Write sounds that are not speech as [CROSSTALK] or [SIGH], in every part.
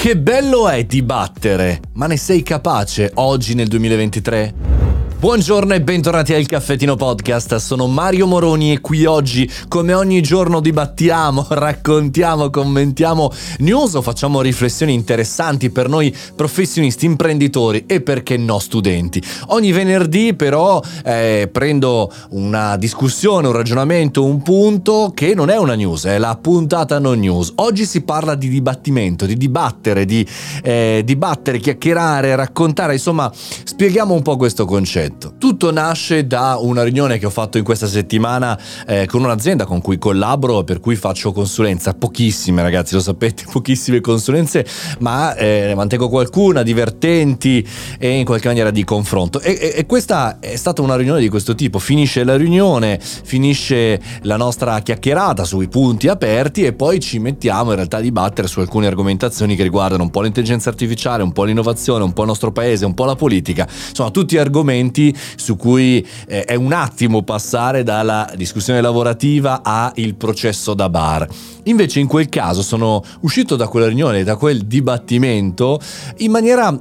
Che bello è dibattere, ma ne sei capace oggi nel 2023? Buongiorno e bentornati al Caffettino Podcast, sono Mario Moroni e qui oggi, come ogni giorno, dibattiamo, [LAUGHS] raccontiamo, commentiamo news o facciamo riflessioni interessanti per noi professionisti, imprenditori e perché no studenti. Ogni venerdì però eh, prendo una discussione, un ragionamento, un punto che non è una news, è la puntata non news. Oggi si parla di dibattimento, di dibattere, di eh, dibattere, chiacchierare, raccontare, insomma spieghiamo un po' questo concetto progetto. Tutto nasce da una riunione che ho fatto in questa settimana eh, con un'azienda con cui collaboro, per cui faccio consulenza. Pochissime ragazzi, lo sapete, [LAUGHS] pochissime consulenze, ma eh, mantengo qualcuna, divertenti e in qualche maniera di confronto. E, e, e questa è stata una riunione di questo tipo. Finisce la riunione, finisce la nostra chiacchierata sui punti aperti e poi ci mettiamo in realtà a dibattere su alcune argomentazioni che riguardano un po' l'intelligenza artificiale, un po' l'innovazione, un po' il nostro paese, un po' la politica. Insomma, tutti argomenti punti su cui eh, è un attimo passare dalla discussione lavorativa al processo da bar. Invece in quel caso sono uscito da quella riunione, da quel dibattimento in maniera eh,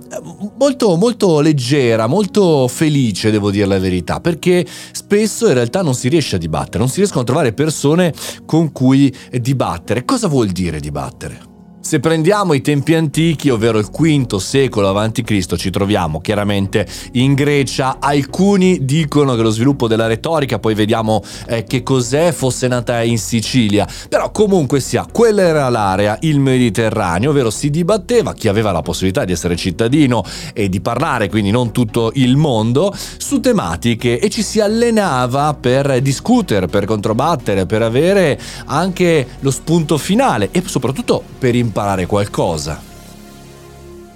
molto, molto leggera, molto felice, devo dire la verità, perché spesso in realtà non si riesce a dibattere, non si riescono a trovare persone con cui dibattere. Cosa vuol dire dibattere? Se prendiamo i tempi antichi, ovvero il V secolo a.C., ci troviamo chiaramente in Grecia. Alcuni dicono che lo sviluppo della retorica, poi vediamo eh, che cos'è, fosse nata in Sicilia. Però comunque sia, quella era l'area, il Mediterraneo, ovvero si dibatteva chi aveva la possibilità di essere cittadino e di parlare, quindi non tutto il mondo, su tematiche e ci si allenava per discutere, per controbattere, per avere anche lo spunto finale e soprattutto per imparare imparare qualcosa.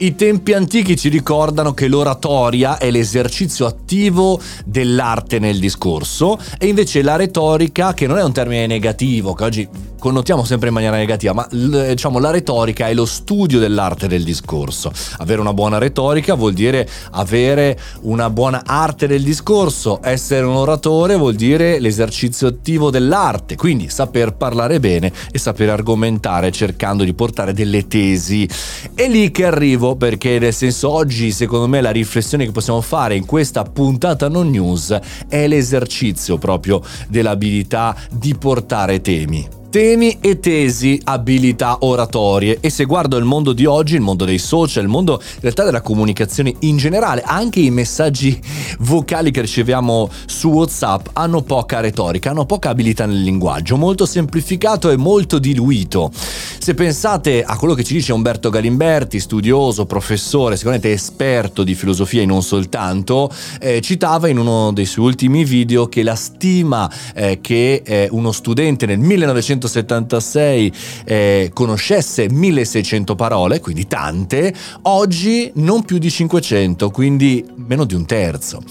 I tempi antichi ci ricordano che l'oratoria è l'esercizio attivo dell'arte nel discorso e invece la retorica, che non è un termine negativo, che oggi connotiamo sempre in maniera negativa, ma diciamo la retorica è lo studio dell'arte del discorso. Avere una buona retorica vuol dire avere una buona arte del discorso, essere un oratore vuol dire l'esercizio attivo dell'arte, quindi saper parlare bene e saper argomentare cercando di portare delle tesi. È lì che arrivo perché nel senso oggi secondo me la riflessione che possiamo fare in questa puntata non news è l'esercizio proprio dell'abilità di portare temi. Temi e tesi, abilità oratorie. E se guardo il mondo di oggi, il mondo dei social, il mondo in realtà della comunicazione in generale, anche i messaggi vocali che riceviamo su WhatsApp hanno poca retorica, hanno poca abilità nel linguaggio, molto semplificato e molto diluito. Se pensate a quello che ci dice Umberto Galimberti, studioso, professore, sicuramente esperto di filosofia e non soltanto, eh, citava in uno dei suoi ultimi video che la stima eh, che eh, uno studente nel 1900 1976 eh, conoscesse 1600 parole, quindi tante, oggi non più di 500, quindi meno di un terzo.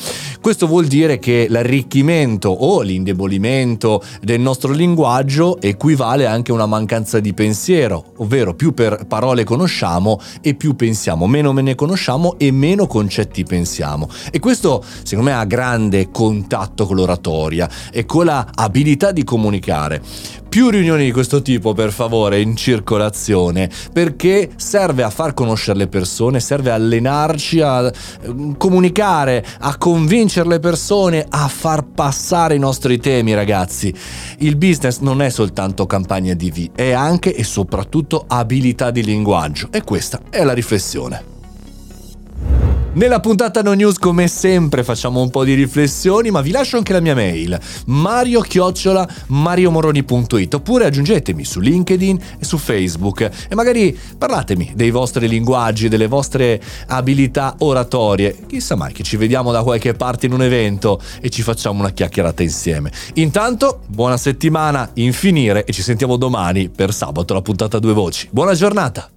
Questo vuol dire che l'arricchimento o l'indebolimento del nostro linguaggio equivale anche a una mancanza di pensiero, ovvero più per parole conosciamo e più pensiamo, meno me ne conosciamo e meno concetti pensiamo. E questo secondo me ha grande contatto con l'oratoria e con la abilità di comunicare più riunioni di questo tipo per favore in circolazione perché serve a far conoscere le persone, serve a allenarci a ehm, comunicare, a convincere le persone, a far passare i nostri temi ragazzi. Il business non è soltanto campagna di V, è anche e soprattutto abilità di linguaggio e questa è la riflessione. Nella puntata No News come sempre facciamo un po' di riflessioni, ma vi lascio anche la mia mail mario mariomoroni.it oppure aggiungetemi su LinkedIn e su Facebook e magari parlatemi dei vostri linguaggi, delle vostre abilità oratorie. Chissà mai che ci vediamo da qualche parte in un evento e ci facciamo una chiacchierata insieme. Intanto, buona settimana in finire e ci sentiamo domani per sabato la puntata due voci. Buona giornata!